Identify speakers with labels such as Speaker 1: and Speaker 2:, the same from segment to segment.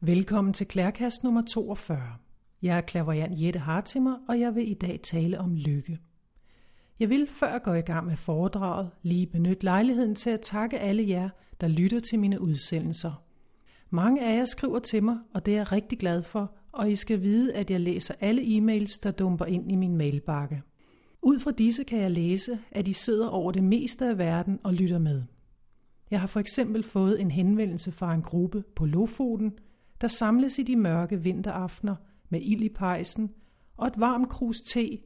Speaker 1: Velkommen til Klærkast nummer 42. Jeg er klaverjant Jette Hartimer, og jeg vil i dag tale om lykke. Jeg vil, før jeg går i gang med foredraget, lige benytte lejligheden til at takke alle jer, der lytter til mine udsendelser. Mange af jer skriver til mig, og det er jeg rigtig glad for, og I skal vide, at jeg læser alle e-mails, der dumper ind i min mailbakke. Ud fra disse kan jeg læse, at I sidder over det meste af verden og lytter med. Jeg har for eksempel fået en henvendelse fra en gruppe på Lofoten – der samles i de mørke vinteraftener med ild i pejsen og et varmt krus te,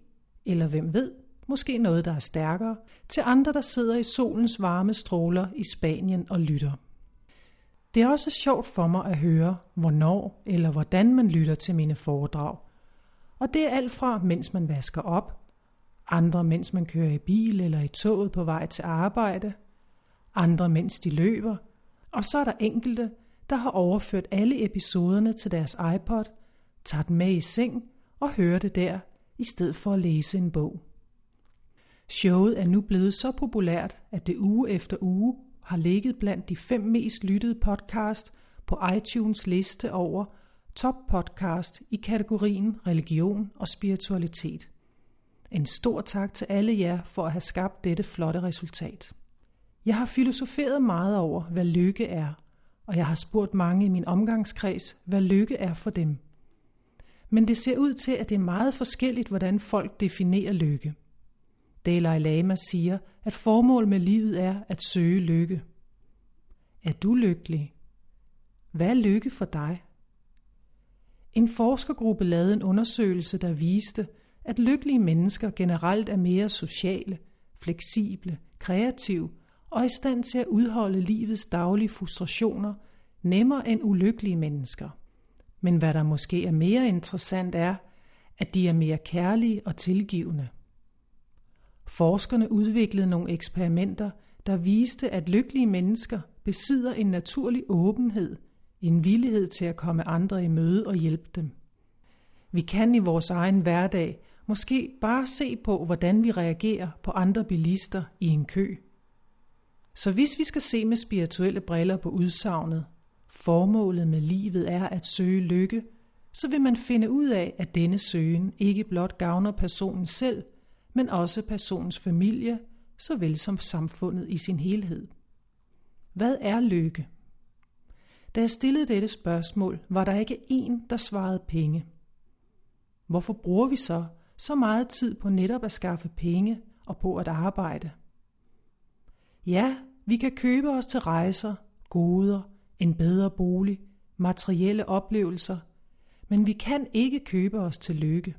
Speaker 1: eller hvem ved, måske noget, der er stærkere, til andre, der sidder i solens varme stråler i Spanien og lytter. Det er også sjovt for mig at høre, hvornår eller hvordan man lytter til mine foredrag. Og det er alt fra, mens man vasker op, andre mens man kører i bil eller i toget på vej til arbejde, andre mens de løber, og så er der enkelte, der har overført alle episoderne til deres iPod, tager den med i seng og hører det der, i stedet for at læse en bog. Showet er nu blevet så populært, at det uge efter uge har ligget blandt de fem mest lyttede podcast på iTunes liste over top podcast i kategorien religion og spiritualitet. En stor tak til alle jer for at have skabt dette flotte resultat. Jeg har filosoferet meget over, hvad lykke er, og jeg har spurgt mange i min omgangskreds, hvad lykke er for dem. Men det ser ud til, at det er meget forskelligt, hvordan folk definerer lykke. Dalai Lama siger, at formålet med livet er at søge lykke. Er du lykkelig? Hvad er lykke for dig? En forskergruppe lavede en undersøgelse, der viste, at lykkelige mennesker generelt er mere sociale, fleksible, kreative og i stand til at udholde livets daglige frustrationer nemmere end ulykkelige mennesker. Men hvad der måske er mere interessant er, at de er mere kærlige og tilgivende. Forskerne udviklede nogle eksperimenter, der viste, at lykkelige mennesker besidder en naturlig åbenhed, en villighed til at komme andre i møde og hjælpe dem. Vi kan i vores egen hverdag måske bare se på, hvordan vi reagerer på andre bilister i en kø. Så hvis vi skal se med spirituelle briller på udsagnet, formålet med livet er at søge lykke, så vil man finde ud af, at denne søgen ikke blot gavner personen selv, men også personens familie, såvel som samfundet i sin helhed. Hvad er lykke? Da jeg stillede dette spørgsmål, var der ikke en, der svarede penge. Hvorfor bruger vi så så meget tid på netop at skaffe penge og på at arbejde? Ja, vi kan købe os til rejser, goder, en bedre bolig, materielle oplevelser, men vi kan ikke købe os til lykke.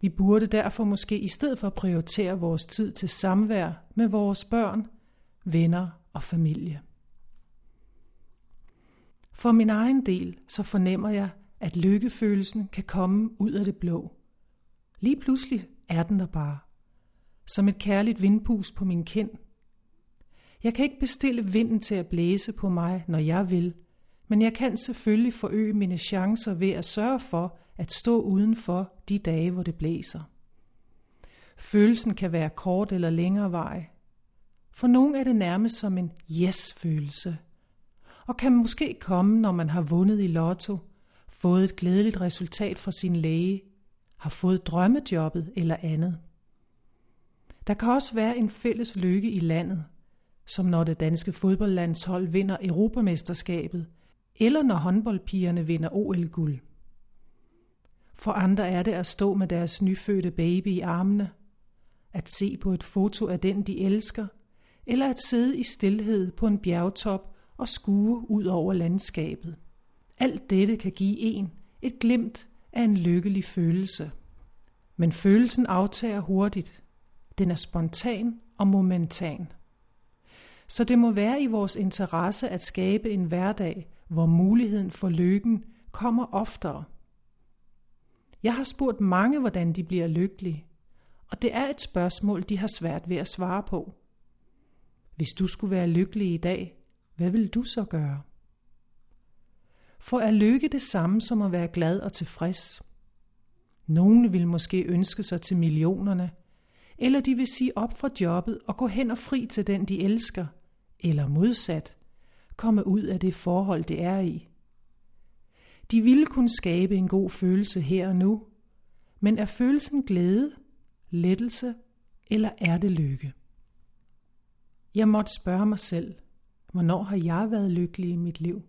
Speaker 1: Vi burde derfor måske i stedet for prioritere vores tid til samvær med vores børn, venner og familie. For min egen del så fornemmer jeg, at lykkefølelsen kan komme ud af det blå. Lige pludselig er den der bare. Som et kærligt vindpus på min kind – jeg kan ikke bestille vinden til at blæse på mig, når jeg vil, men jeg kan selvfølgelig forøge mine chancer ved at sørge for at stå udenfor de dage, hvor det blæser. Følelsen kan være kort eller længere vej. For nogen er det nærmest som en yes-følelse, og kan måske komme, når man har vundet i lotto, fået et glædeligt resultat fra sin læge, har fået drømmejobbet eller andet. Der kan også være en fælles lykke i landet, som når det danske fodboldlandshold vinder Europamesterskabet, eller når håndboldpigerne vinder OL-guld. For andre er det at stå med deres nyfødte baby i armene, at se på et foto af den, de elsker, eller at sidde i stillhed på en bjergtop og skue ud over landskabet. Alt dette kan give en et glimt af en lykkelig følelse. Men følelsen aftager hurtigt. Den er spontan og momentan. Så det må være i vores interesse at skabe en hverdag, hvor muligheden for lykken kommer oftere. Jeg har spurgt mange, hvordan de bliver lykkelige, og det er et spørgsmål, de har svært ved at svare på. Hvis du skulle være lykkelig i dag, hvad vil du så gøre? For er lykke det samme som at være glad og tilfreds? Nogle vil måske ønske sig til millionerne – eller de vil sige op fra jobbet og gå hen og fri til den, de elsker, eller modsat, komme ud af det forhold, det er i. De ville kunne skabe en god følelse her og nu, men er følelsen glæde, lettelse eller er det lykke? Jeg måtte spørge mig selv, hvornår har jeg været lykkelig i mit liv?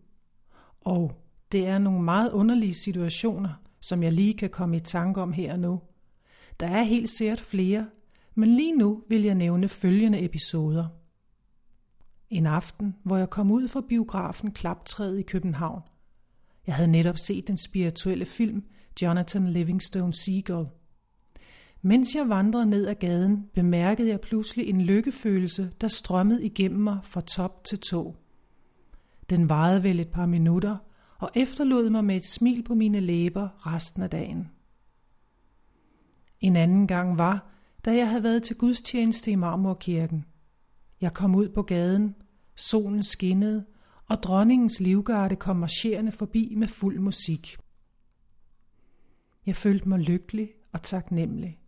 Speaker 1: Og det er nogle meget underlige situationer, som jeg lige kan komme i tanke om her og nu. Der er helt sikkert flere, men lige nu vil jeg nævne følgende episoder. En aften, hvor jeg kom ud fra biografen Klaptræet i København. Jeg havde netop set den spirituelle film Jonathan Livingstone Seagull. Mens jeg vandrede ned ad gaden, bemærkede jeg pludselig en lykkefølelse, der strømmede igennem mig fra top til tå. Den varede vel et par minutter, og efterlod mig med et smil på mine læber resten af dagen. En anden gang var, da jeg havde været til gudstjeneste i Marmorkirken. Jeg kom ud på gaden, solen skinnede, og dronningens livgarde kom marcherende forbi med fuld musik. Jeg følte mig lykkelig og taknemmelig.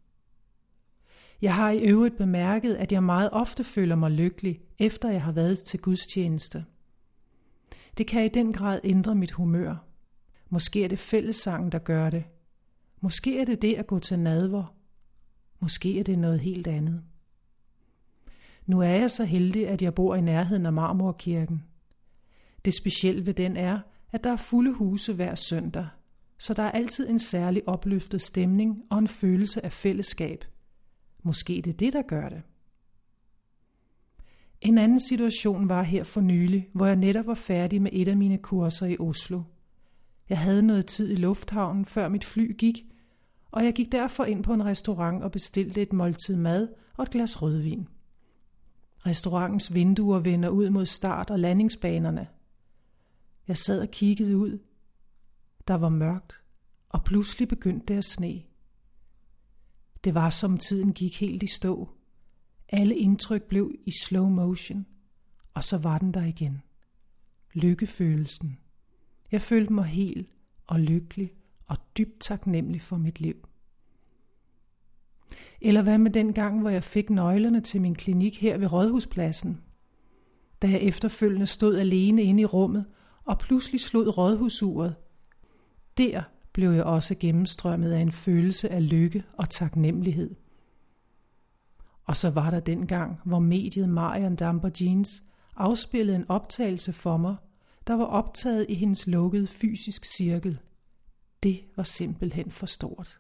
Speaker 1: Jeg har i øvrigt bemærket, at jeg meget ofte føler mig lykkelig, efter jeg har været til gudstjeneste. Det kan i den grad ændre mit humør. Måske er det fællessangen, der gør det. Måske er det det at gå til nadver. Måske er det noget helt andet. Nu er jeg så heldig, at jeg bor i nærheden af Marmorkirken. Det specielle ved den er, at der er fulde huse hver søndag, så der er altid en særlig opløftet stemning og en følelse af fællesskab. Måske det er det, der gør det. En anden situation var her for nylig, hvor jeg netop var færdig med et af mine kurser i Oslo. Jeg havde noget tid i lufthavnen, før mit fly gik, og jeg gik derfor ind på en restaurant og bestilte et måltid mad og et glas rødvin. Restaurantens vinduer vender ud mod start- og landingsbanerne. Jeg sad og kiggede ud. Der var mørkt, og pludselig begyndte det at sne. Det var som tiden gik helt i stå. Alle indtryk blev i slow motion, og så var den der igen. Lykkefølelsen. Jeg følte mig helt og lykkelig og dybt taknemmelig for mit liv. Eller hvad med den gang, hvor jeg fik nøglerne til min klinik her ved Rådhuspladsen? Da jeg efterfølgende stod alene inde i rummet, og pludselig slog rådhusuret. Der blev jeg også gennemstrømmet af en følelse af lykke og taknemmelighed. Og så var der den gang, hvor mediet Marian Damper Jeans afspillede en optagelse for mig, der var optaget i hendes lukkede fysisk cirkel. Det var simpelthen for stort.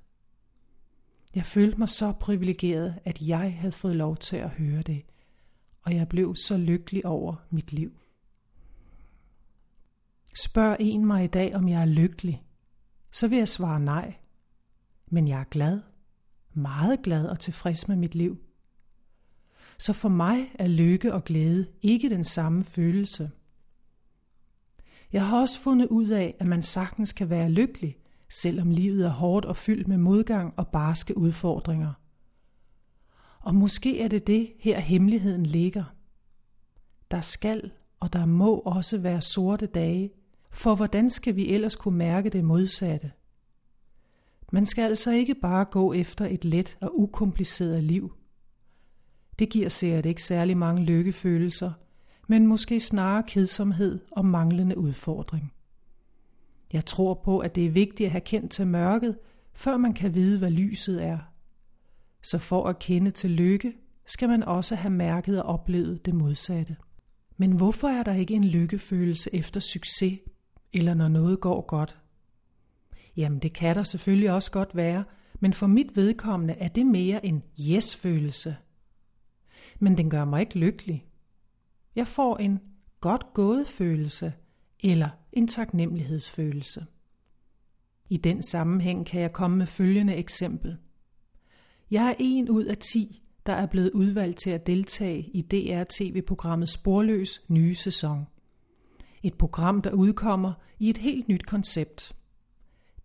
Speaker 1: Jeg følte mig så privilegeret, at jeg havde fået lov til at høre det, og jeg blev så lykkelig over mit liv. Spørg en mig i dag, om jeg er lykkelig, så vil jeg svare nej. Men jeg er glad, meget glad og tilfreds med mit liv. Så for mig er lykke og glæde ikke den samme følelse. Jeg har også fundet ud af, at man sagtens kan være lykkelig, selvom livet er hårdt og fyldt med modgang og barske udfordringer. Og måske er det det, her hemmeligheden ligger. Der skal og der må også være sorte dage, for hvordan skal vi ellers kunne mærke det modsatte? Man skal altså ikke bare gå efter et let og ukompliceret liv. Det giver sikkert ikke særlig mange lykkefølelser, men måske snarere kedsomhed og manglende udfordring. Jeg tror på, at det er vigtigt at have kendt til mørket, før man kan vide, hvad lyset er. Så for at kende til lykke, skal man også have mærket og oplevet det modsatte. Men hvorfor er der ikke en lykkefølelse efter succes, eller når noget går godt? Jamen det kan der selvfølgelig også godt være, men for mit vedkommende er det mere en yes-følelse. Men den gør mig ikke lykkelig. Jeg får en godt gået følelse, eller en taknemmelighedsfølelse. I den sammenhæng kan jeg komme med følgende eksempel. Jeg er en ud af ti, der er blevet udvalgt til at deltage i DR-TV-programmet Sporløs nye sæson. Et program, der udkommer i et helt nyt koncept.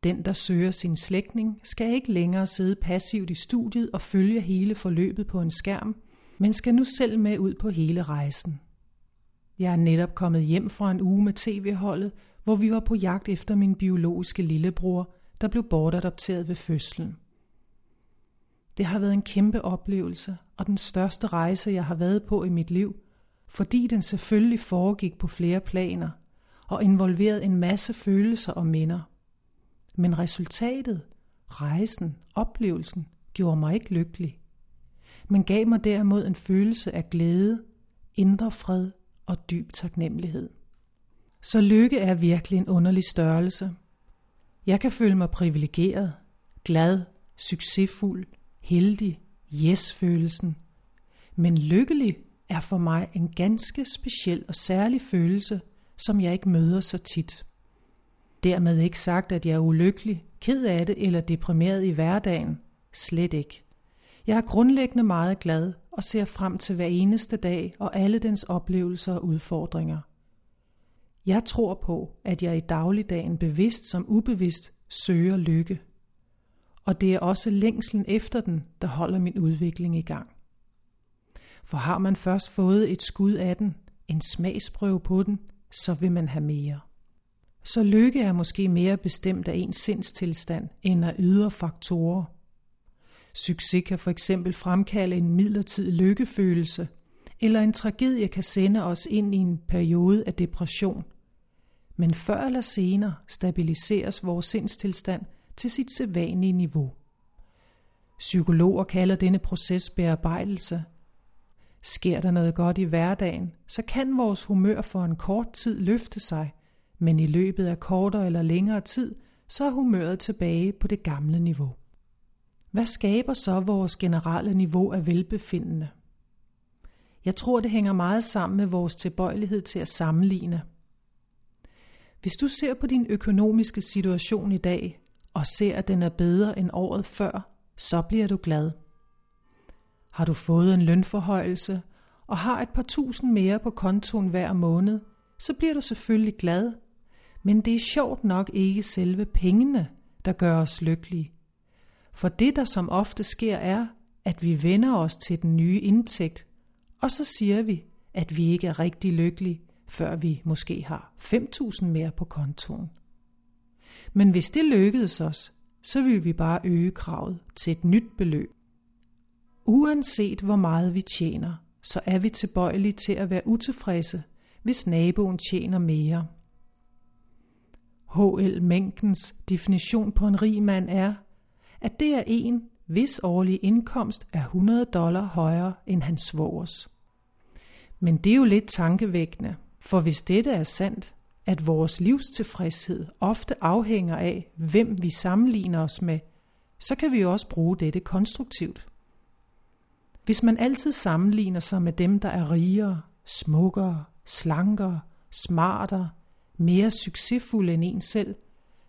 Speaker 1: Den, der søger sin slægtning, skal ikke længere sidde passivt i studiet og følge hele forløbet på en skærm, men skal nu selv med ud på hele rejsen. Jeg er netop kommet hjem fra en uge med tv-holdet, hvor vi var på jagt efter min biologiske lillebror, der blev bortadopteret ved fødslen. Det har været en kæmpe oplevelse og den største rejse, jeg har været på i mit liv, fordi den selvfølgelig foregik på flere planer og involverede en masse følelser og minder. Men resultatet, rejsen, oplevelsen, gjorde mig ikke lykkelig, men gav mig derimod en følelse af glæde, indre fred og dyb taknemmelighed. Så lykke er virkelig en underlig størrelse. Jeg kan føle mig privilegeret, glad, succesfuld, heldig, yes-følelsen. Men lykkelig er for mig en ganske speciel og særlig følelse, som jeg ikke møder så tit. Dermed ikke sagt, at jeg er ulykkelig, ked af det eller deprimeret i hverdagen. Slet ikke. Jeg er grundlæggende meget glad og ser frem til hver eneste dag og alle dens oplevelser og udfordringer. Jeg tror på, at jeg i dagligdagen bevidst som ubevidst søger lykke. Og det er også længslen efter den, der holder min udvikling i gang. For har man først fået et skud af den, en smagsprøve på den, så vil man have mere. Så lykke er måske mere bestemt af ens sindstilstand end af ydre faktorer. Succes kan for eksempel fremkalde en midlertidig lykkefølelse, eller en tragedie kan sende os ind i en periode af depression. Men før eller senere stabiliseres vores sindstilstand til sit sædvanlige niveau. Psykologer kalder denne proces bearbejdelse. Sker der noget godt i hverdagen, så kan vores humør for en kort tid løfte sig – men i løbet af kortere eller længere tid, så er humøret tilbage på det gamle niveau. Hvad skaber så vores generelle niveau af velbefindende? Jeg tror, det hænger meget sammen med vores tilbøjelighed til at sammenligne. Hvis du ser på din økonomiske situation i dag, og ser, at den er bedre end året før, så bliver du glad. Har du fået en lønforhøjelse og har et par tusind mere på kontoen hver måned, så bliver du selvfølgelig glad, men det er sjovt nok ikke selve pengene, der gør os lykkelige. For det, der som ofte sker, er, at vi vender os til den nye indtægt, og så siger vi, at vi ikke er rigtig lykkelige, før vi måske har 5.000 mere på kontoen. Men hvis det lykkedes os, så vil vi bare øge kravet til et nyt beløb. Uanset hvor meget vi tjener, så er vi tilbøjelige til at være utilfredse, hvis naboen tjener mere. H.L. Mængdens definition på en rig mand er, at det er en, hvis årlige indkomst er 100 dollar højere end hans svogers. Men det er jo lidt tankevækkende, for hvis dette er sandt, at vores livstilfredshed ofte afhænger af, hvem vi sammenligner os med, så kan vi jo også bruge dette konstruktivt. Hvis man altid sammenligner sig med dem, der er rigere, smukkere, slankere, smartere, mere succesfulde end en selv,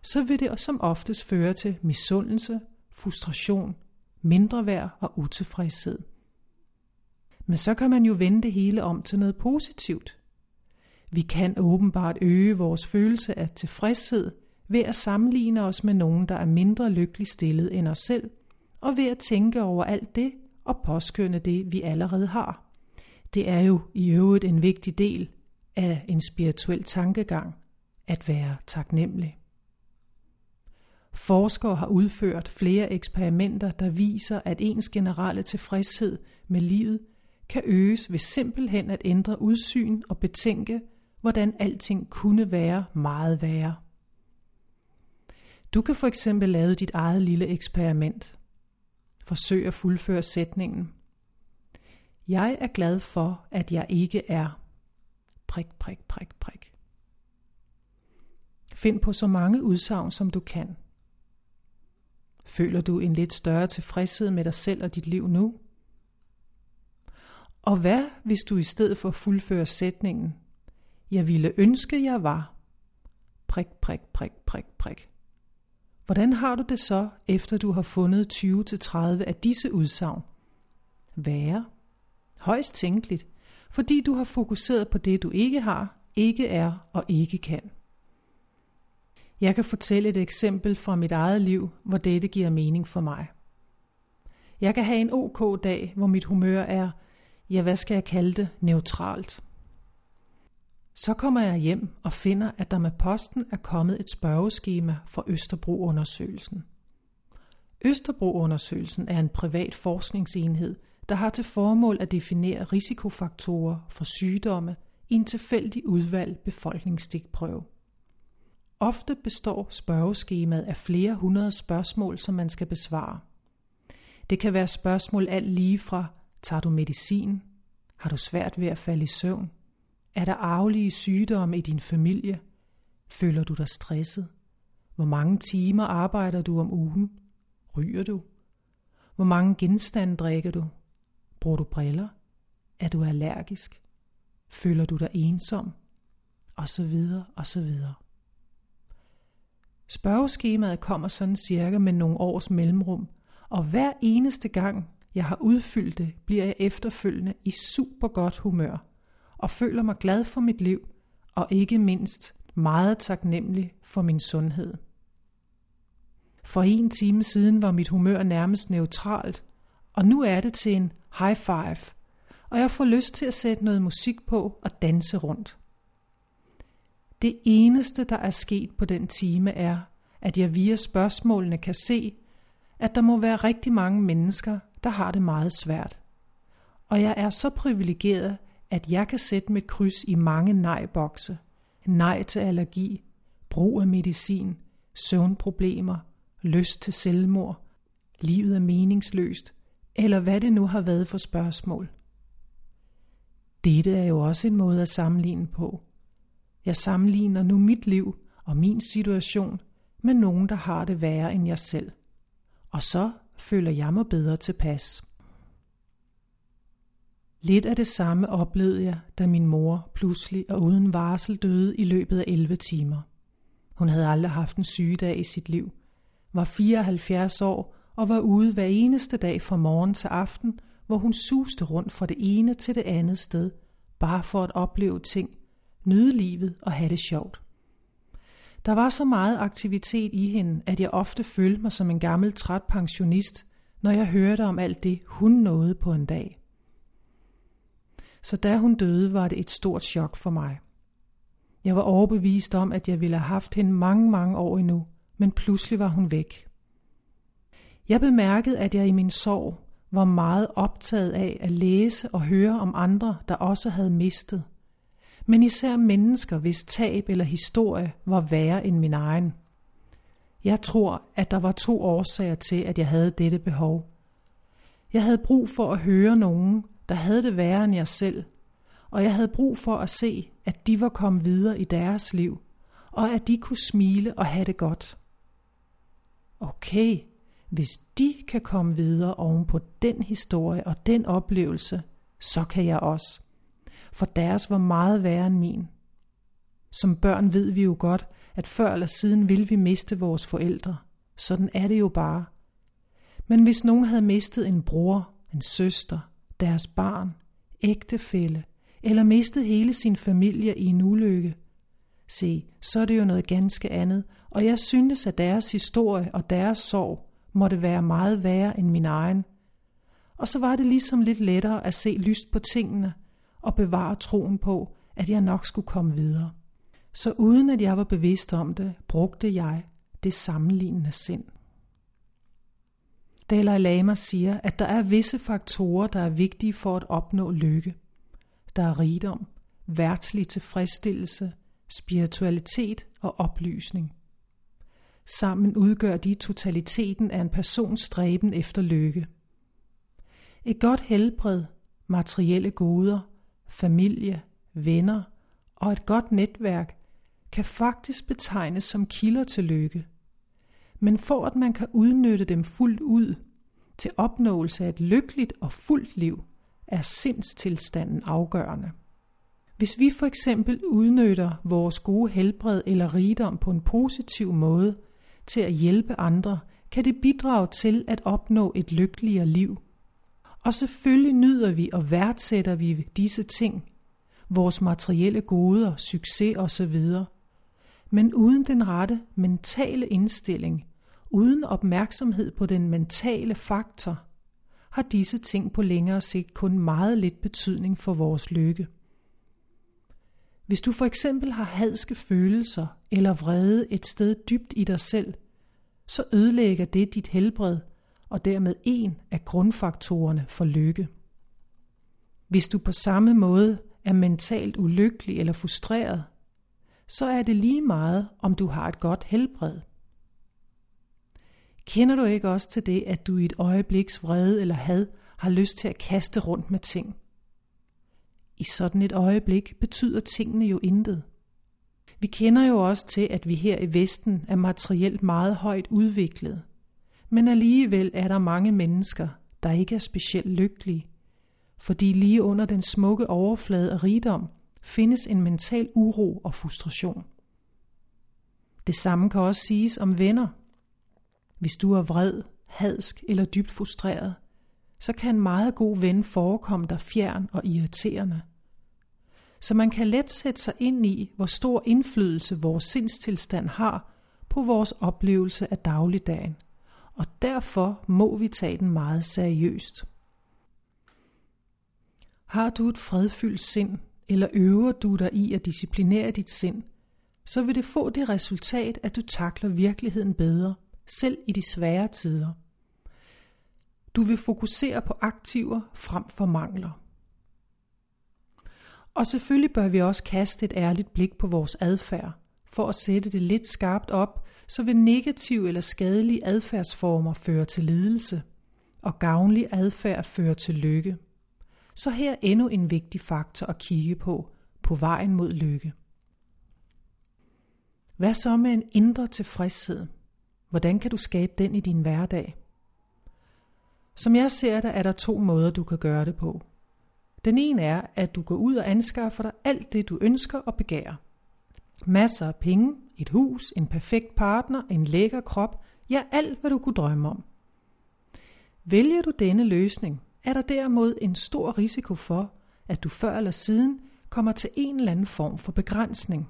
Speaker 1: så vil det som oftest føre til misundelse, frustration, mindre værd og utilfredshed. Men så kan man jo vende det hele om til noget positivt. Vi kan åbenbart øge vores følelse af tilfredshed ved at sammenligne os med nogen, der er mindre lykkelig stillet end os selv, og ved at tænke over alt det og påskynde det, vi allerede har. Det er jo i øvrigt en vigtig del af en spirituel tankegang, at være taknemmelig. Forskere har udført flere eksperimenter, der viser, at ens generelle tilfredshed med livet kan øges ved simpelthen at ændre udsyn og betænke, hvordan alting kunne være meget værre. Du kan for eksempel lave dit eget lille eksperiment. Forsøg at fuldføre sætningen. Jeg er glad for, at jeg ikke er prik, prik, prik, prik. Find på så mange udsagn, som du kan. Føler du en lidt større tilfredshed med dig selv og dit liv nu? Og hvad, hvis du i stedet for fuldfører sætningen, jeg ville ønske, jeg var, prik, prik, prik, prik, prik. Hvordan har du det så, efter du har fundet 20-30 af disse udsagn? Være. Højst tænkeligt, fordi du har fokuseret på det, du ikke har, ikke er og ikke kan. Jeg kan fortælle et eksempel fra mit eget liv, hvor dette giver mening for mig. Jeg kan have en ok dag, hvor mit humør er, ja hvad skal jeg kalde det, neutralt. Så kommer jeg hjem og finder, at der med posten er kommet et spørgeskema fra Østerbro-undersøgelsen. Østerbro-undersøgelsen er en privat forskningsenhed, der har til formål at definere risikofaktorer for sygdomme i en tilfældig udvalg befolkningsstikprøve. Ofte består spørgeskemaet af flere hundrede spørgsmål, som man skal besvare. Det kan være spørgsmål alt lige fra, tager du medicin? Har du svært ved at falde i søvn? Er der arvelige sygdomme i din familie? Føler du dig stresset? Hvor mange timer arbejder du om ugen? Ryger du? Hvor mange genstande drikker du? Bruger du briller? Er du allergisk? Føler du dig ensom? Og så videre, og så videre. Spørgeskemaet kommer sådan cirka med nogle års mellemrum, og hver eneste gang, jeg har udfyldt det, bliver jeg efterfølgende i super godt humør, og føler mig glad for mit liv, og ikke mindst meget taknemmelig for min sundhed. For en time siden var mit humør nærmest neutralt, og nu er det til en high five, og jeg får lyst til at sætte noget musik på og danse rundt. Det eneste, der er sket på den time, er, at jeg via spørgsmålene kan se, at der må være rigtig mange mennesker, der har det meget svært. Og jeg er så privilegeret, at jeg kan sætte mit kryds i mange nej-bokse. Nej til allergi, brug af medicin, søvnproblemer, lyst til selvmord, livet er meningsløst, eller hvad det nu har været for spørgsmål. Dette er jo også en måde at sammenligne på. Jeg sammenligner nu mit liv og min situation med nogen, der har det værre end jeg selv. Og så føler jeg mig bedre tilpas. Lidt af det samme oplevede jeg, da min mor pludselig og uden varsel døde i løbet af 11 timer. Hun havde aldrig haft en sygedag i sit liv, var 74 år og var ude hver eneste dag fra morgen til aften, hvor hun suste rundt fra det ene til det andet sted, bare for at opleve ting, nyde livet og have det sjovt. Der var så meget aktivitet i hende, at jeg ofte følte mig som en gammel træt pensionist, når jeg hørte om alt det, hun nåede på en dag. Så da hun døde, var det et stort chok for mig. Jeg var overbevist om, at jeg ville have haft hende mange, mange år endnu, men pludselig var hun væk. Jeg bemærkede, at jeg i min sorg var meget optaget af at læse og høre om andre, der også havde mistet. Men især mennesker, hvis tab eller historie var værre end min egen. Jeg tror, at der var to årsager til, at jeg havde dette behov. Jeg havde brug for at høre nogen, der havde det værre end jeg selv, og jeg havde brug for at se, at de var kommet videre i deres liv, og at de kunne smile og have det godt. Okay, hvis de kan komme videre oven på den historie og den oplevelse, så kan jeg også. For deres var meget værre end min. Som børn ved vi jo godt, at før eller siden vil vi miste vores forældre. Sådan er det jo bare. Men hvis nogen havde mistet en bror, en søster, deres barn, ægtefælle, eller mistet hele sin familie i en ulykke, se, så er det jo noget ganske andet, og jeg synes, at deres historie og deres sorg måtte være meget værre end min egen. Og så var det ligesom lidt lettere at se lyst på tingene og bevare troen på, at jeg nok skulle komme videre. Så uden at jeg var bevidst om det, brugte jeg det sammenlignende sind. Dalai Lama siger, at der er visse faktorer, der er vigtige for at opnå lykke. Der er rigdom, værtslig tilfredsstillelse, spiritualitet og oplysning. Sammen udgør de totaliteten af en persons stræben efter lykke. Et godt helbred, materielle goder, familie, venner og et godt netværk kan faktisk betegnes som kilder til lykke. Men for at man kan udnytte dem fuldt ud til opnåelse af et lykkeligt og fuldt liv, er sindstilstanden afgørende. Hvis vi for eksempel udnytter vores gode helbred eller rigdom på en positiv måde til at hjælpe andre, kan det bidrage til at opnå et lykkeligere liv. Og selvfølgelig nyder vi og værdsætter vi disse ting, vores materielle goder, succes osv. Men uden den rette mentale indstilling, uden opmærksomhed på den mentale faktor, har disse ting på længere sigt kun meget lidt betydning for vores lykke. Hvis du for eksempel har hadske følelser eller vrede et sted dybt i dig selv, så ødelægger det dit helbred og dermed en af grundfaktorerne for lykke. Hvis du på samme måde er mentalt ulykkelig eller frustreret, så er det lige meget, om du har et godt helbred. Kender du ikke også til det, at du i et øjebliks vrede eller had har lyst til at kaste rundt med ting? I sådan et øjeblik betyder tingene jo intet. Vi kender jo også til, at vi her i Vesten er materielt meget højt udviklet. Men alligevel er der mange mennesker, der ikke er specielt lykkelige, fordi lige under den smukke overflade af rigdom findes en mental uro og frustration. Det samme kan også siges om venner. Hvis du er vred, hadsk eller dybt frustreret, så kan en meget god ven forekomme dig fjern og irriterende. Så man kan let sætte sig ind i, hvor stor indflydelse vores sindstilstand har på vores oplevelse af dagligdagen, og derfor må vi tage den meget seriøst. Har du et fredfyldt sind, eller øver du dig i at disciplinere dit sind, så vil det få det resultat, at du takler virkeligheden bedre, selv i de svære tider. Du vil fokusere på aktiver frem for mangler. Og selvfølgelig bør vi også kaste et ærligt blik på vores adfærd, for at sætte det lidt skarpt op, så vil negativ eller skadelige adfærdsformer føre til lidelse, og gavnlig adfærd føre til lykke. Så her er endnu en vigtig faktor at kigge på, på vejen mod lykke. Hvad så med en indre tilfredshed? Hvordan kan du skabe den i din hverdag? Som jeg ser det, er der to måder, du kan gøre det på. Den ene er, at du går ud og anskaffer dig alt det, du ønsker og begærer. Masser af penge, et hus, en perfekt partner, en lækker krop, ja alt, hvad du kunne drømme om. Vælger du denne løsning, er der derimod en stor risiko for, at du før eller siden kommer til en eller anden form for begrænsning.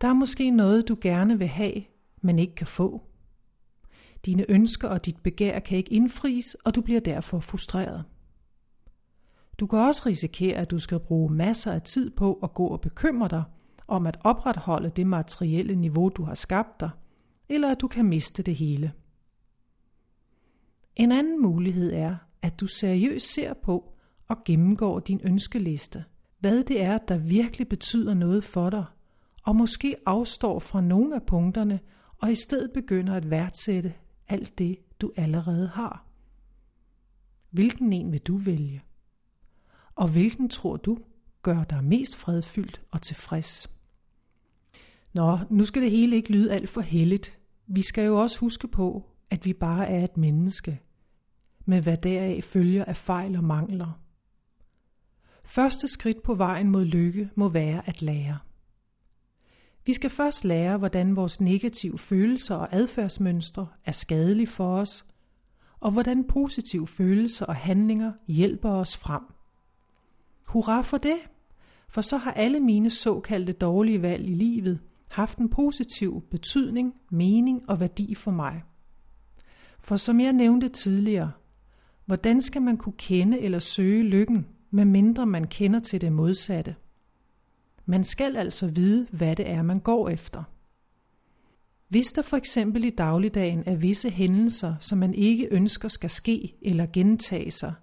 Speaker 1: Der er måske noget, du gerne vil have, men ikke kan få. Dine ønsker og dit begær kan ikke indfries, og du bliver derfor frustreret. Du kan også risikere, at du skal bruge masser af tid på at gå og bekymre dig om at opretholde det materielle niveau, du har skabt dig, eller at du kan miste det hele. En anden mulighed er, at du seriøst ser på og gennemgår din ønskeliste. Hvad det er, der virkelig betyder noget for dig, og måske afstår fra nogle af punkterne, og i stedet begynder at værdsætte alt det, du allerede har. Hvilken en vil du vælge? Og hvilken tror du gør dig mest fredfyldt og tilfreds? Nå, nu skal det hele ikke lyde alt for heldigt. Vi skal jo også huske på, at vi bare er et menneske, med hvad deraf følger af fejl og mangler. Første skridt på vejen mod lykke må være at lære. Vi skal først lære, hvordan vores negative følelser og adfærdsmønstre er skadelige for os, og hvordan positive følelser og handlinger hjælper os frem. Hurra for det! For så har alle mine såkaldte dårlige valg i livet haft en positiv betydning, mening og værdi for mig. For som jeg nævnte tidligere, hvordan skal man kunne kende eller søge lykken, medmindre man kender til det modsatte? Man skal altså vide, hvad det er, man går efter. Hvis der for eksempel i dagligdagen er visse hændelser, som man ikke ønsker skal ske eller gentage sig,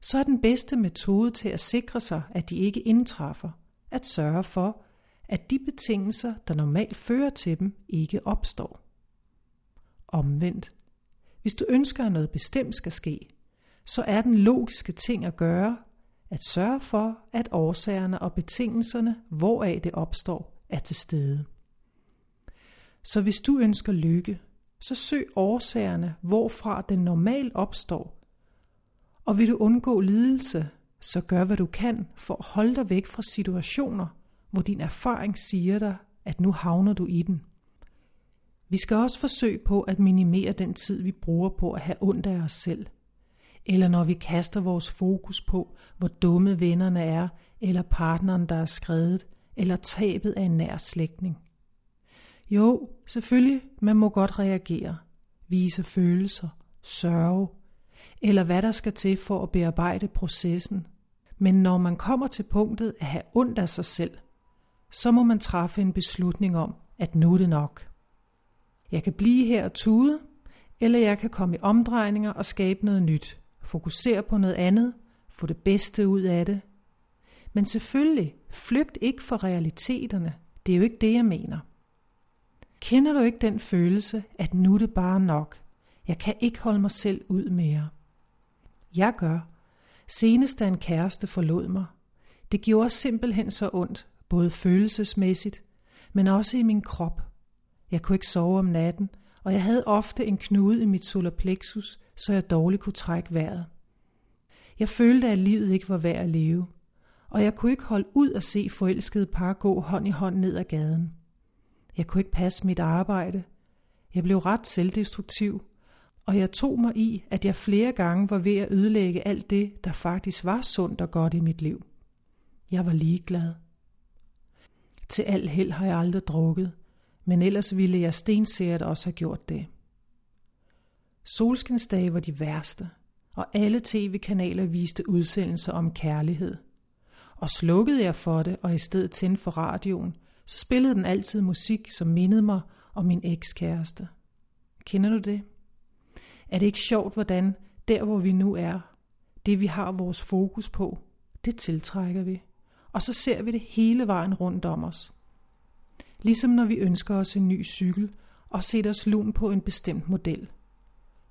Speaker 1: så er den bedste metode til at sikre sig, at de ikke indtræffer, at sørge for, at de betingelser, der normalt fører til dem, ikke opstår. Omvendt. Hvis du ønsker, at noget bestemt skal ske, så er den logiske ting at gøre, at sørge for, at årsagerne og betingelserne, hvoraf det opstår, er til stede. Så hvis du ønsker lykke, så søg årsagerne, hvorfra den normalt opstår, og vil du undgå lidelse, så gør hvad du kan for at holde dig væk fra situationer, hvor din erfaring siger dig, at nu havner du i den. Vi skal også forsøge på at minimere den tid, vi bruger på at have ondt af os selv. Eller når vi kaster vores fokus på, hvor dumme vennerne er, eller partneren, der er skrevet, eller tabet af en nær slægtning. Jo, selvfølgelig, man må godt reagere, vise følelser, sørge, eller hvad der skal til for at bearbejde processen. Men når man kommer til punktet at have ondt af sig selv, så må man træffe en beslutning om, at nu er det nok. Jeg kan blive her og tude, eller jeg kan komme i omdrejninger og skabe noget nyt, fokusere på noget andet, få det bedste ud af det. Men selvfølgelig, flygt ikke for realiteterne. Det er jo ikke det, jeg mener. Kender du ikke den følelse, at nu er det bare nok? Jeg kan ikke holde mig selv ud mere. Jeg gør. Senest da en kæreste forlod mig. Det gjorde simpelthen så ondt, både følelsesmæssigt, men også i min krop. Jeg kunne ikke sove om natten, og jeg havde ofte en knude i mit solarplexus, så jeg dårligt kunne trække vejret. Jeg følte, at livet ikke var værd at leve, og jeg kunne ikke holde ud at se forelskede par gå hånd i hånd ned ad gaden. Jeg kunne ikke passe mit arbejde. Jeg blev ret selvdestruktiv, og jeg tog mig i, at jeg flere gange var ved at ødelægge alt det, der faktisk var sundt og godt i mit liv. Jeg var ligeglad. Til al held har jeg aldrig drukket, men ellers ville jeg stensikkert også have gjort det. Solskinsdage var de værste, og alle tv-kanaler viste udsendelser om kærlighed. Og slukkede jeg for det, og i stedet tændte for radioen, så spillede den altid musik, som mindede mig om min ekskæreste. Kender du det? Er det ikke sjovt, hvordan der, hvor vi nu er, det vi har vores fokus på, det tiltrækker vi. Og så ser vi det hele vejen rundt om os. Ligesom når vi ønsker os en ny cykel og sætter os lun på en bestemt model.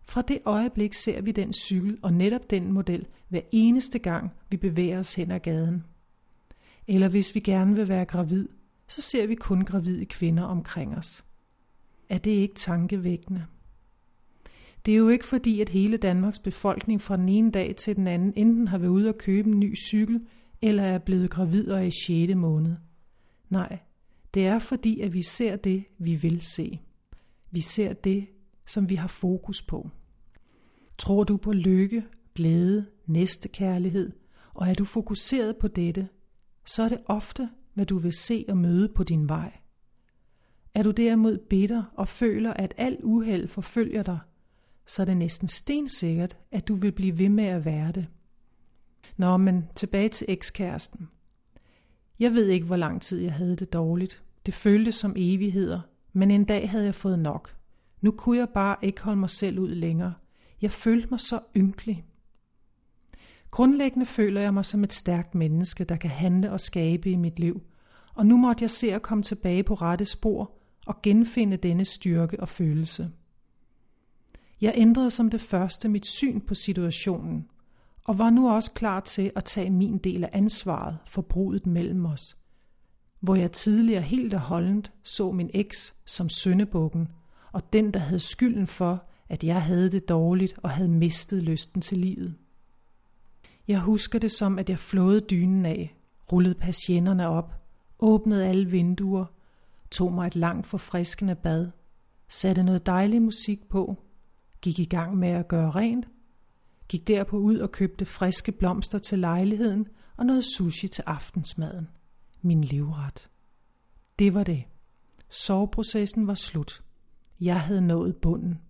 Speaker 1: Fra det øjeblik ser vi den cykel og netop den model hver eneste gang, vi bevæger os hen ad gaden. Eller hvis vi gerne vil være gravid, så ser vi kun gravide kvinder omkring os. Er det ikke tankevækkende? Det er jo ikke fordi, at hele Danmarks befolkning fra den ene dag til den anden enten har været ude og købe en ny cykel, eller er blevet gravider i 6. måned. Nej, det er fordi, at vi ser det, vi vil se. Vi ser det, som vi har fokus på. Tror du på lykke, glæde, næstekærlighed, og er du fokuseret på dette, så er det ofte, hvad du vil se og møde på din vej. Er du derimod bitter og føler, at al uheld forfølger dig, så er det næsten stensikkert, at du vil blive ved med at være det. Nå, men tilbage til ekskæresten. Jeg ved ikke, hvor lang tid jeg havde det dårligt. Det føltes som evigheder, men en dag havde jeg fået nok. Nu kunne jeg bare ikke holde mig selv ud længere. Jeg følte mig så ynkelig. Grundlæggende føler jeg mig som et stærkt menneske, der kan handle og skabe i mit liv. Og nu måtte jeg se at komme tilbage på rette spor og genfinde denne styrke og følelse. Jeg ændrede som det første mit syn på situationen, og var nu også klar til at tage min del af ansvaret for brudet mellem os. Hvor jeg tidligere helt og holdent så min eks som søndebukken, og den, der havde skylden for, at jeg havde det dårligt og havde mistet lysten til livet. Jeg husker det som, at jeg flåede dynen af, rullede patienterne op, åbnede alle vinduer, tog mig et langt forfriskende bad, satte noget dejlig musik på, gik i gang med at gøre rent, gik derpå ud og købte friske blomster til lejligheden og noget sushi til aftensmaden. Min livret. Det var det. Soveprocessen var slut. Jeg havde nået bunden.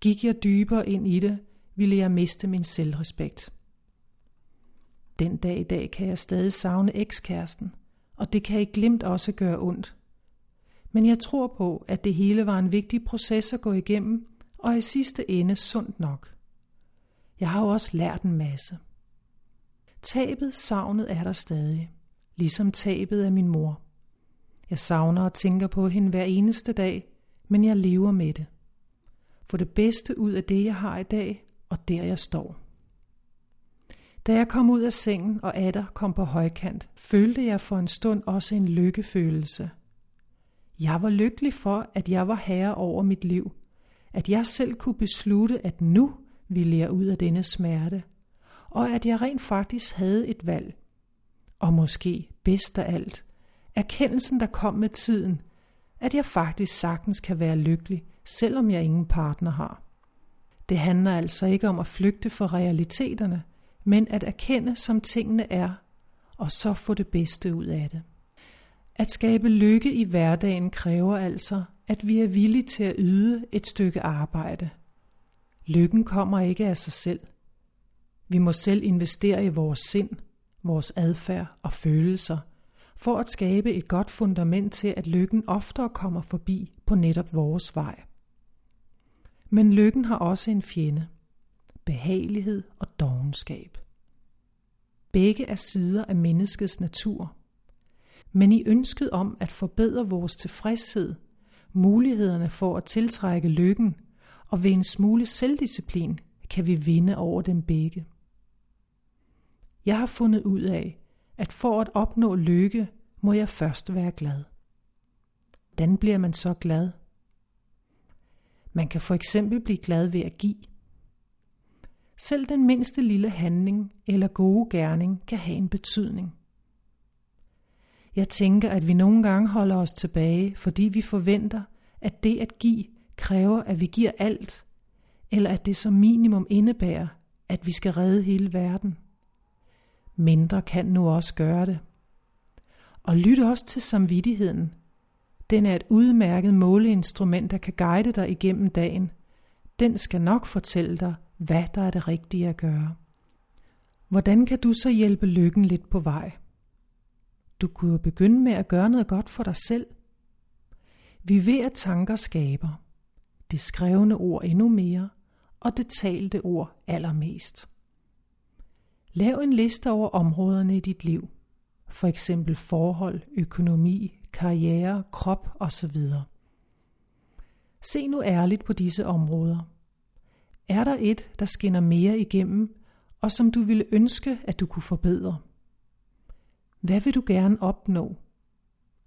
Speaker 1: Gik jeg dybere ind i det, ville jeg miste min selvrespekt. Den dag i dag kan jeg stadig savne ekskæresten, og det kan i glimt også gøre ondt. Men jeg tror på, at det hele var en vigtig proces at gå igennem, og i sidste ende sundt nok. Jeg har jo også lært en masse. Tabet, savnet er der stadig, ligesom tabet af min mor. Jeg savner og tænker på hende hver eneste dag, men jeg lever med det. Få det bedste ud af det, jeg har i dag, og der jeg står. Da jeg kom ud af sengen og Adder kom på højkant, følte jeg for en stund også en lykkefølelse. Jeg var lykkelig for, at jeg var herre over mit liv, at jeg selv kunne beslutte, at nu ville jeg ud af denne smerte, og at jeg rent faktisk havde et valg. Og måske bedst af alt, erkendelsen, der kom med tiden, at jeg faktisk sagtens kan være lykkelig, selvom jeg ingen partner har. Det handler altså ikke om at flygte fra realiteterne, men at erkende, som tingene er, og så få det bedste ud af det. At skabe lykke i hverdagen kræver altså, at vi er villige til at yde et stykke arbejde. Lykken kommer ikke af sig selv. Vi må selv investere i vores sind, vores adfærd og følelser, for at skabe et godt fundament til, at lykken oftere kommer forbi på netop vores vej. Men lykken har også en fjende. Behagelighed og dogenskab. Begge er sider af menneskets natur. men i ønsket om at forbedre vores tilfredshed, mulighederne for at tiltrække lykken og ved en smule selvdisciplin kan vi vinde over dem begge. Jeg har fundet ud af, at for at opnå lykke, må jeg først være glad. Hvordan bliver man så glad? Man kan for eksempel blive glad ved at give. Selv den mindste lille handling eller gode gerning kan have en betydning. Jeg tænker, at vi nogle gange holder os tilbage, fordi vi forventer, at det at give kræver, at vi giver alt, eller at det som minimum indebærer, at vi skal redde hele verden. Mindre kan nu også gøre det. Og lyt også til samvittigheden. Den er et udmærket måleinstrument, der kan guide dig igennem dagen. Den skal nok fortælle dig, hvad der er det rigtige at gøre. Hvordan kan du så hjælpe lykken lidt på vej? Du kunne begynde med at gøre noget godt for dig selv. Vi ved, at tanker skaber. Det skrevne ord endnu mere, og det talte ord allermest. Lav en liste over områderne i dit liv, for eksempel forhold, økonomi, karriere, krop osv. Se nu ærligt på disse områder. Er der et, der skinner mere igennem, og som du ville ønske, at du kunne forbedre? Hvad vil du gerne opnå?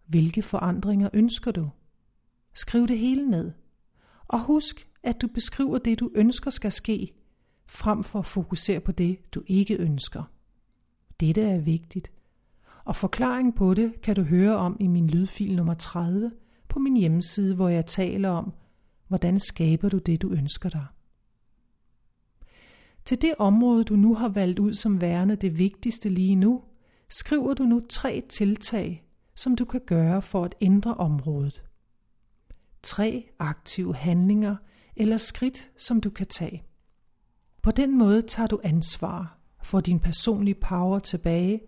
Speaker 1: Hvilke forandringer ønsker du? Skriv det hele ned. Og husk, at du beskriver det, du ønsker skal ske, frem for at fokusere på det, du ikke ønsker. Dette er vigtigt. Og forklaring på det kan du høre om i min lydfil nummer 30 på min hjemmeside, hvor jeg taler om, hvordan skaber du det, du ønsker dig. Til det område, du nu har valgt ud som værende det vigtigste lige nu, skriver du nu tre tiltag, som du kan gøre for at ændre området. Tre aktive handlinger eller skridt, som du kan tage. På den måde tager du ansvar, for din personlige power tilbage,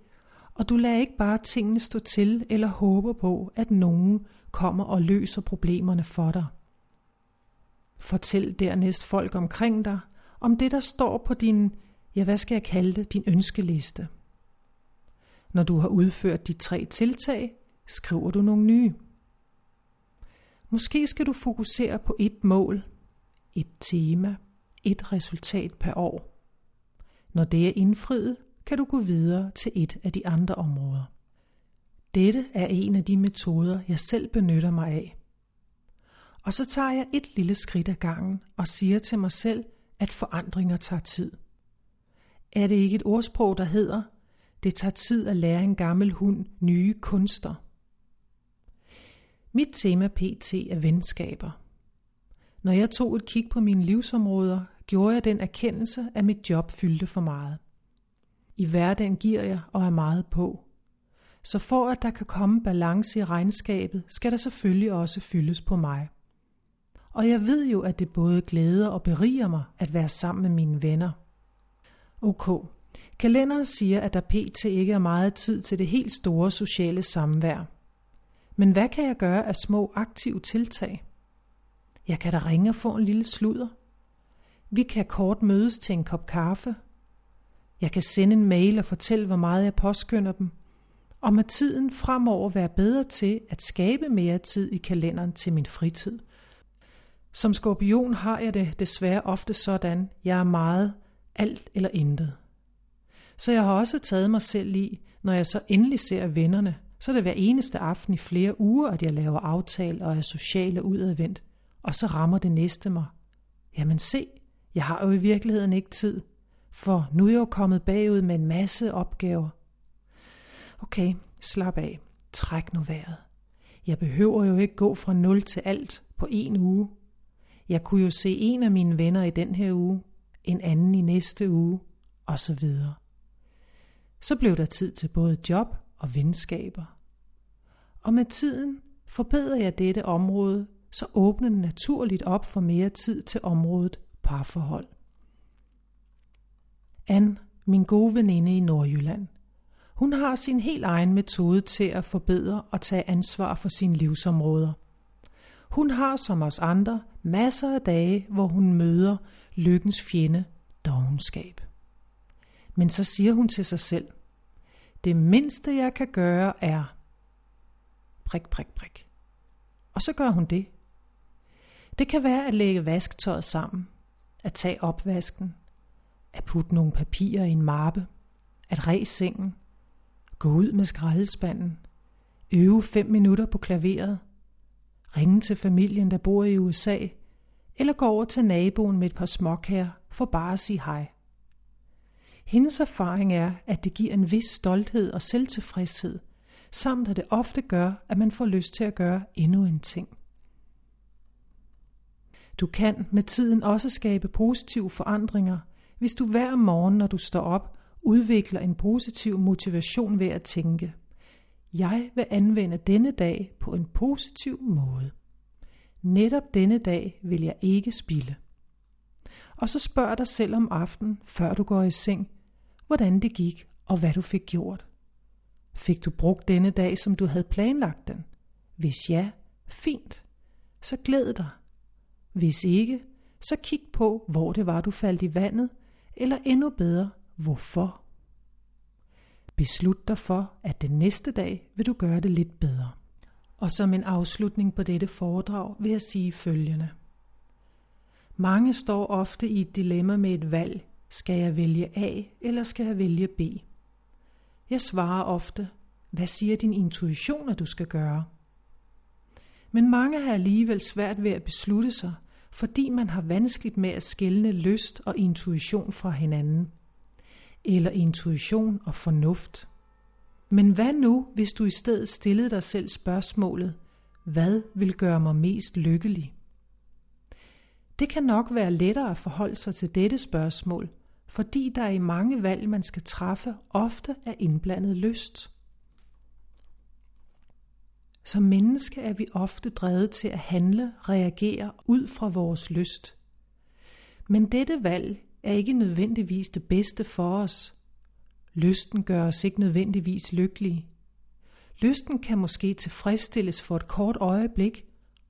Speaker 1: og du lader ikke bare tingene stå til eller håber på, at nogen kommer og løser problemerne for dig. Fortæl dernæst folk omkring dig om det, der står på din, ja hvad skal jeg kalde det, din ønskeliste. Når du har udført de tre tiltag, skriver du nogle nye. Måske skal du fokusere på et mål, et tema, et resultat per år. Når det er indfriet, kan du gå videre til et af de andre områder. Dette er en af de metoder, jeg selv benytter mig af. Og så tager jeg et lille skridt ad gangen og siger til mig selv, at forandringer tager tid. Er det ikke et ordsprog, der hedder, det tager tid at lære en gammel hund nye kunster? Mit tema pt. er venskaber. Når jeg tog et kig på mine livsområder, gjorde jeg den erkendelse, at mit job fyldte for meget. I hverdagen giver jeg og er meget på. Så for at der kan komme balance i regnskabet, skal der selvfølgelig også fyldes på mig. Og jeg ved jo, at det både glæder og beriger mig at være sammen med mine venner. Ok, kalenderen siger, at der pt. ikke er meget tid til det helt store sociale samvær. Men hvad kan jeg gøre af små aktive tiltag? Jeg kan da ringe og få en lille sludder. Vi kan kort mødes til en kop kaffe. Jeg kan sende en mail og fortælle, hvor meget jeg påskynder dem. Og med tiden fremover være bedre til at skabe mere tid i kalenderen til min fritid. Som skorpion har jeg det desværre ofte sådan, jeg er meget alt eller intet. Så jeg har også taget mig selv i, når jeg så endelig ser vennerne, så er det hver eneste aften i flere uger, at jeg laver aftale og er social og udadvendt. Og så rammer det næste mig. Jamen se, jeg har jo i virkeligheden ikke tid, for nu er jeg jo kommet bagud med en masse opgaver. Okay, slap af. Træk nu vejret. Jeg behøver jo ikke gå fra 0 til alt på en uge. Jeg kunne jo se en af mine venner i den her uge, en anden i næste uge, og så videre. Så blev der tid til både job og venskaber. Og med tiden forbedrer jeg dette område, så åbner den naturligt op for mere tid til området parforhold. Anne, min gode veninde i Nordjylland. Hun har sin helt egen metode til at forbedre og tage ansvar for sine livsområder. Hun har som os andre masser af dage, hvor hun møder lykkens fjende, dogenskab. Men så siger hun til sig selv, det mindste jeg kan gøre er, prik, prik, prik. Og så gør hun det. Det kan være at lægge vasketøjet sammen, at tage opvasken, at putte nogle papirer i en mappe, at ræse sengen, gå ud med skraldespanden, øve fem minutter på klaveret, ringe til familien, der bor i USA, eller gå over til naboen med et par småkager for bare at sige hej. Hendes erfaring er, at det giver en vis stolthed og selvtilfredshed, samt at det ofte gør, at man får lyst til at gøre endnu en ting. Du kan med tiden også skabe positive forandringer, hvis du hver morgen, når du står op, udvikler en positiv motivation ved at tænke, jeg vil anvende denne dag på en positiv måde. Netop denne dag vil jeg ikke spille. Og så spørg dig selv om aftenen, før du går i seng, hvordan det gik og hvad du fik gjort. Fik du brugt denne dag, som du havde planlagt den? Hvis ja, fint. Så glæd dig. Hvis ikke, så kig på, hvor det var, du faldt i vandet, eller endnu bedre, hvorfor. Beslut dig for, at den næste dag vil du gøre det lidt bedre. Og som en afslutning på dette foredrag vil jeg sige følgende. Mange står ofte i et dilemma med et valg. Skal jeg vælge A, eller skal jeg vælge B? Jeg svarer ofte, hvad siger din intuition, at du skal gøre? Men mange har alligevel svært ved at beslutte sig, fordi man har vanskeligt med at skelne lyst og intuition fra hinanden. Eller intuition og fornuft. Men hvad nu, hvis du i stedet stillede dig selv spørgsmålet, hvad vil gøre mig mest lykkelig? Det kan nok være lettere at forholde sig til dette spørgsmål, fordi der i mange valg, man skal træffe, ofte er indblandet lyst. Som menneske er vi ofte drevet til at handle, reagere ud fra vores lyst. Men dette valg er ikke nødvendigvis det bedste for os. Lysten gør os ikke nødvendigvis lykkelige. Lysten kan måske tilfredsstilles for et kort øjeblik,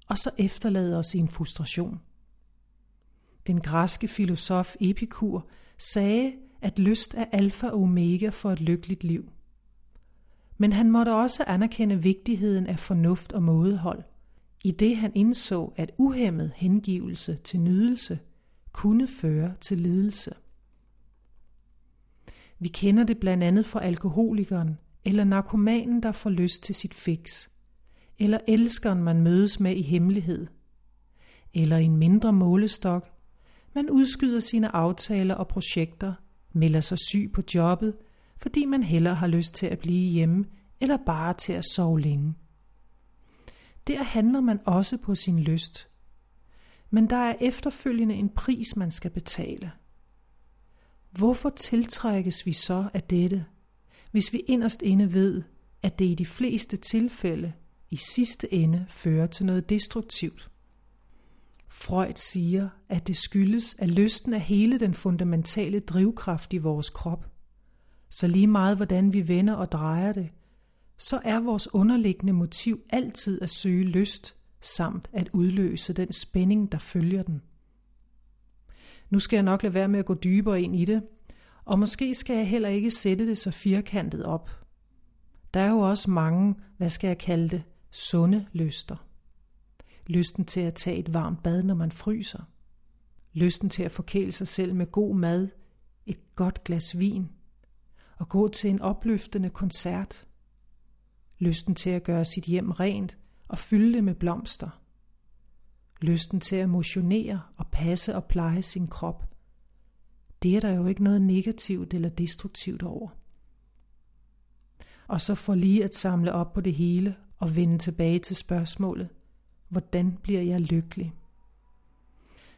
Speaker 1: og så efterlade os i en frustration. Den græske filosof Epikur sagde, at lyst er alfa og omega for et lykkeligt liv. Men han måtte også anerkende vigtigheden af fornuft og mådehold, i det han indså, at uhemmet hengivelse til nydelse kunne føre til lidelse. Vi kender det blandt andet fra alkoholikeren eller narkomanen, der får lyst til sit fix, eller elskeren, man mødes med i hemmelighed, eller en mindre målestok, man udskyder sine aftaler og projekter, melder sig syg på jobbet, fordi man hellere har lyst til at blive hjemme eller bare til at sove længe. Der handler man også på sin lyst. Men der er efterfølgende en pris, man skal betale. Hvorfor tiltrækkes vi så af dette, hvis vi inderst inde ved, at det i de fleste tilfælde i sidste ende fører til noget destruktivt? Freud siger, at det skyldes, at lysten er hele den fundamentale drivkraft i vores krop. Så lige meget hvordan vi vender og drejer det, så er vores underliggende motiv altid at søge lyst, samt at udløse den spænding, der følger den. Nu skal jeg nok lade være med at gå dybere ind i det, og måske skal jeg heller ikke sætte det så firkantet op. Der er jo også mange, hvad skal jeg kalde det, sunde lyster. Lysten til at tage et varmt bad, når man fryser. Lysten til at forkæle sig selv med god mad, et godt glas vin. Og gå til en opløftende koncert. Lysten til at gøre sit hjem rent og fylde det med blomster. Lysten til at motionere og passe og pleje sin krop. Det er der jo ikke noget negativt eller destruktivt over. Og så for lige at samle op på det hele og vende tilbage til spørgsmålet – Hvordan bliver jeg lykkelig?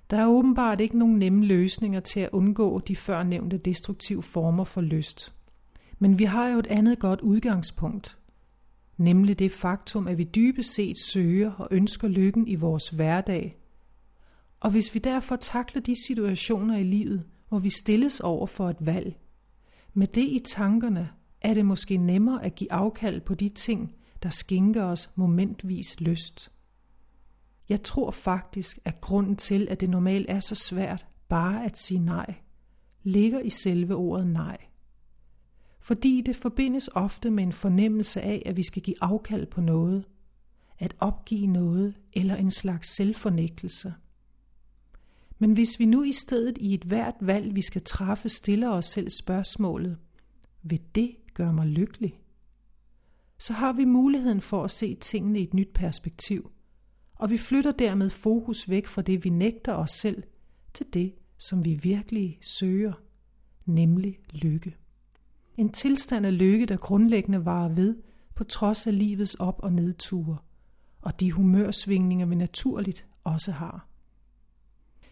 Speaker 1: Der er åbenbart ikke nogen nemme løsninger til at undgå de førnævnte destruktive former for lyst. Men vi har jo et andet godt udgangspunkt, nemlig det faktum, at vi dybest set søger og ønsker lykken i vores hverdag. Og hvis vi derfor takler de situationer i livet, hvor vi stilles over for et valg, med det i tankerne er det måske nemmere at give afkald på de ting, der skænker os momentvis lyst. Jeg tror faktisk, at grunden til, at det normalt er så svært bare at sige nej, ligger i selve ordet nej. Fordi det forbindes ofte med en fornemmelse af, at vi skal give afkald på noget, at opgive noget eller en slags selvfornægtelse. Men hvis vi nu i stedet i et hvert valg, vi skal træffe, stiller os selv spørgsmålet, vil det gøre mig lykkelig? Så har vi muligheden for at se tingene i et nyt perspektiv, og vi flytter dermed fokus væk fra det, vi nægter os selv, til det, som vi virkelig søger, nemlig lykke. En tilstand af lykke, der grundlæggende varer ved, på trods af livets op- og nedture, og de humørsvingninger, vi naturligt også har.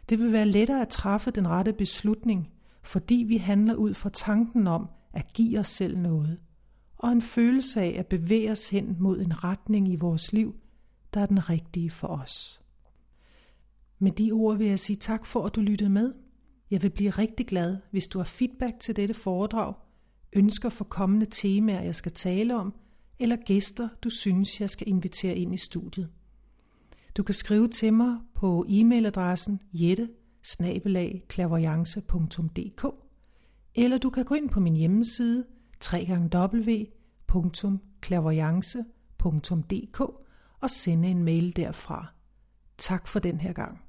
Speaker 1: Det vil være lettere at træffe den rette beslutning, fordi vi handler ud fra tanken om at give os selv noget, og en følelse af at bevæge os hen mod en retning i vores liv, der er den rigtige for os. Med de ord vil jeg sige tak for, at du lyttede med. Jeg vil blive rigtig glad, hvis du har feedback til dette foredrag, ønsker for kommende temaer, jeg skal tale om, eller gæster, du synes, jeg skal invitere ind i studiet. Du kan skrive til mig på e-mailadressen jette eller du kan gå ind på min hjemmeside www.clavoyance.dk og sende en mail derfra. Tak for den her gang.